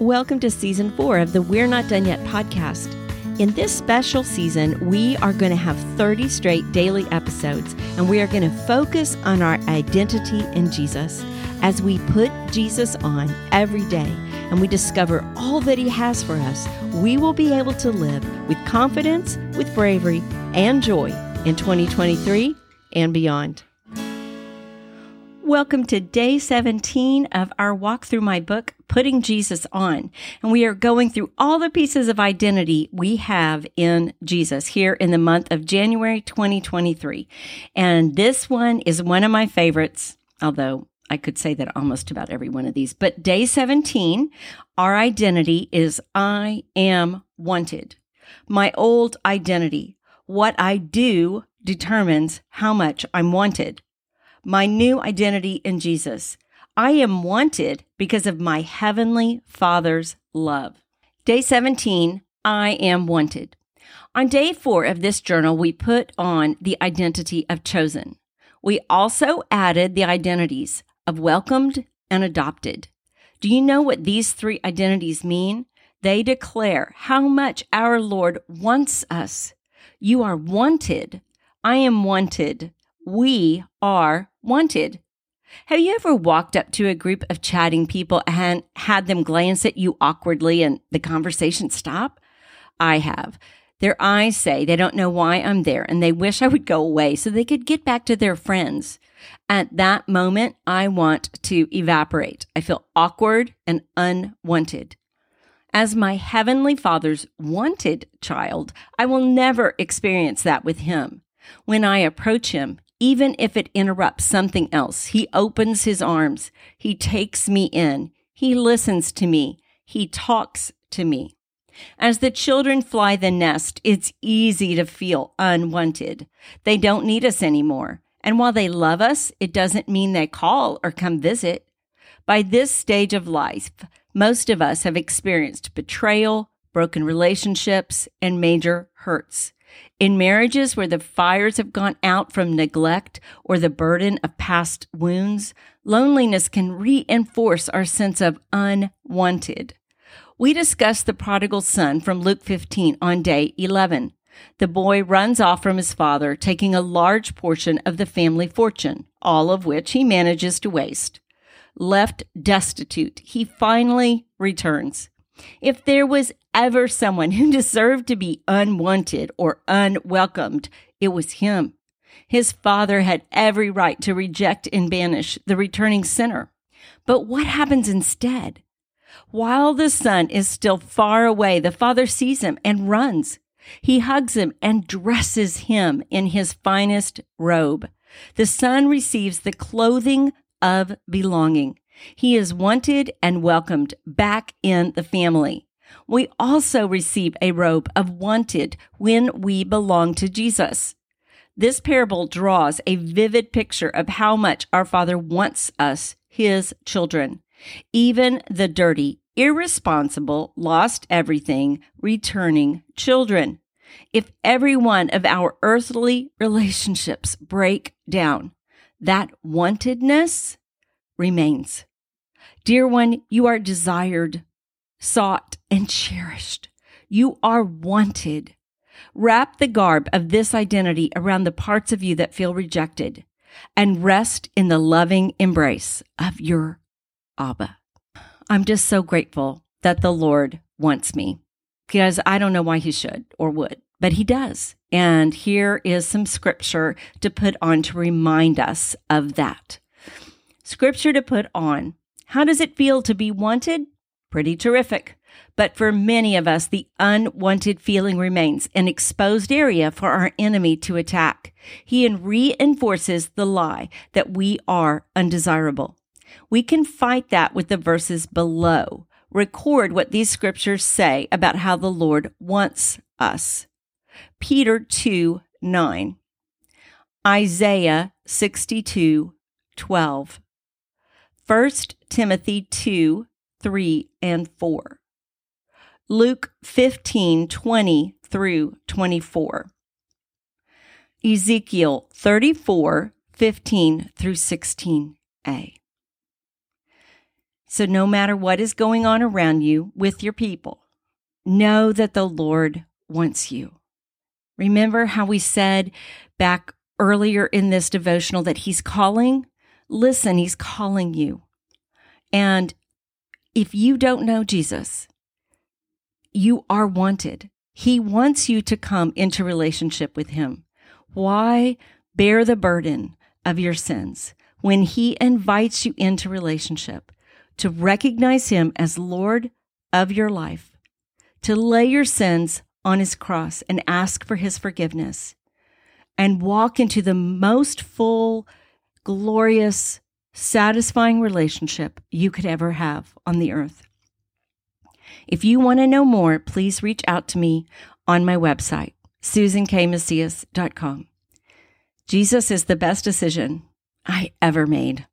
Welcome to season four of the We're Not Done Yet podcast. In this special season, we are going to have 30 straight daily episodes, and we are going to focus on our identity in Jesus as we put Jesus on every day and we discover all that He has for us. We will be able to live with confidence, with bravery, and joy in 2023 and beyond. Welcome to day 17 of our walk through my book, Putting Jesus On. And we are going through all the pieces of identity we have in Jesus here in the month of January 2023. And this one is one of my favorites, although I could say that almost about every one of these. But day 17, our identity is I am wanted. My old identity, what I do determines how much I'm wanted my new identity in Jesus. I am wanted because of my heavenly Father's love. Day 17, I am wanted. On day four of this journal, we put on the identity of chosen. We also added the identities of welcomed and adopted. Do you know what these three identities mean? They declare how much our Lord wants us. You are wanted. I am wanted. We are wanted. Have you ever walked up to a group of chatting people and had them glance at you awkwardly and the conversation stop? I have. Their eyes say they don't know why I'm there and they wish I would go away so they could get back to their friends. At that moment, I want to evaporate. I feel awkward and unwanted. As my Heavenly Father's wanted child, I will never experience that with Him. When I approach Him, even if it interrupts something else. He opens his arms. He takes me in. He listens to me. He talks to me. As the children fly the nest, it's easy to feel unwanted. They don't need us anymore. And while they love us, it doesn't mean they call or come visit. By this stage of life, most of us have experienced betrayal, broken relationships, and major hurts. In marriages where the fires have gone out from neglect or the burden of past wounds, loneliness can reinforce our sense of unwanted. We discussed the prodigal son from Luke 15 on day 11. The boy runs off from his father, taking a large portion of the family fortune, all of which he manages to waste. Left destitute, he finally returns. If there was ever someone who deserved to be unwanted or unwelcomed, it was him. His father had every right to reject and banish the returning sinner. But what happens instead? While the son is still far away, the father sees him and runs. He hugs him and dresses him in his finest robe. The son receives the clothing of belonging. He is wanted and welcomed back in the family. We also receive a robe of wanted when we belong to Jesus. This parable draws a vivid picture of how much our Father wants us, His children. Even the dirty, irresponsible, lost everything, returning children. If every one of our earthly relationships break down, that wantedness remains. Dear one, you are desired, sought, and cherished. You are wanted. Wrap the garb of this identity around the parts of you that feel rejected and rest in the loving embrace of your Abba. I'm just so grateful that the Lord wants me because I don't know why he should or would, but he does. And here is some scripture to put on to remind us of that. Scripture to put on. How does it feel to be wanted? Pretty terrific. But for many of us, the unwanted feeling remains an exposed area for our enemy to attack. He reinforces the lie that we are undesirable. We can fight that with the verses below. Record what these scriptures say about how the Lord wants us. Peter 2 9. Isaiah 62 12. 1 Timothy 2 3 and 4. Luke 15 20 through 24. Ezekiel 34 15 through 16a. So, no matter what is going on around you with your people, know that the Lord wants you. Remember how we said back earlier in this devotional that He's calling? Listen, He's calling you. And if you don't know Jesus, you are wanted. He wants you to come into relationship with Him. Why bear the burden of your sins when He invites you into relationship to recognize Him as Lord of your life, to lay your sins on His cross and ask for His forgiveness, and walk into the most full, glorious, satisfying relationship you could ever have on the earth. If you want to know more, please reach out to me on my website, susankmacias.com. Jesus is the best decision I ever made.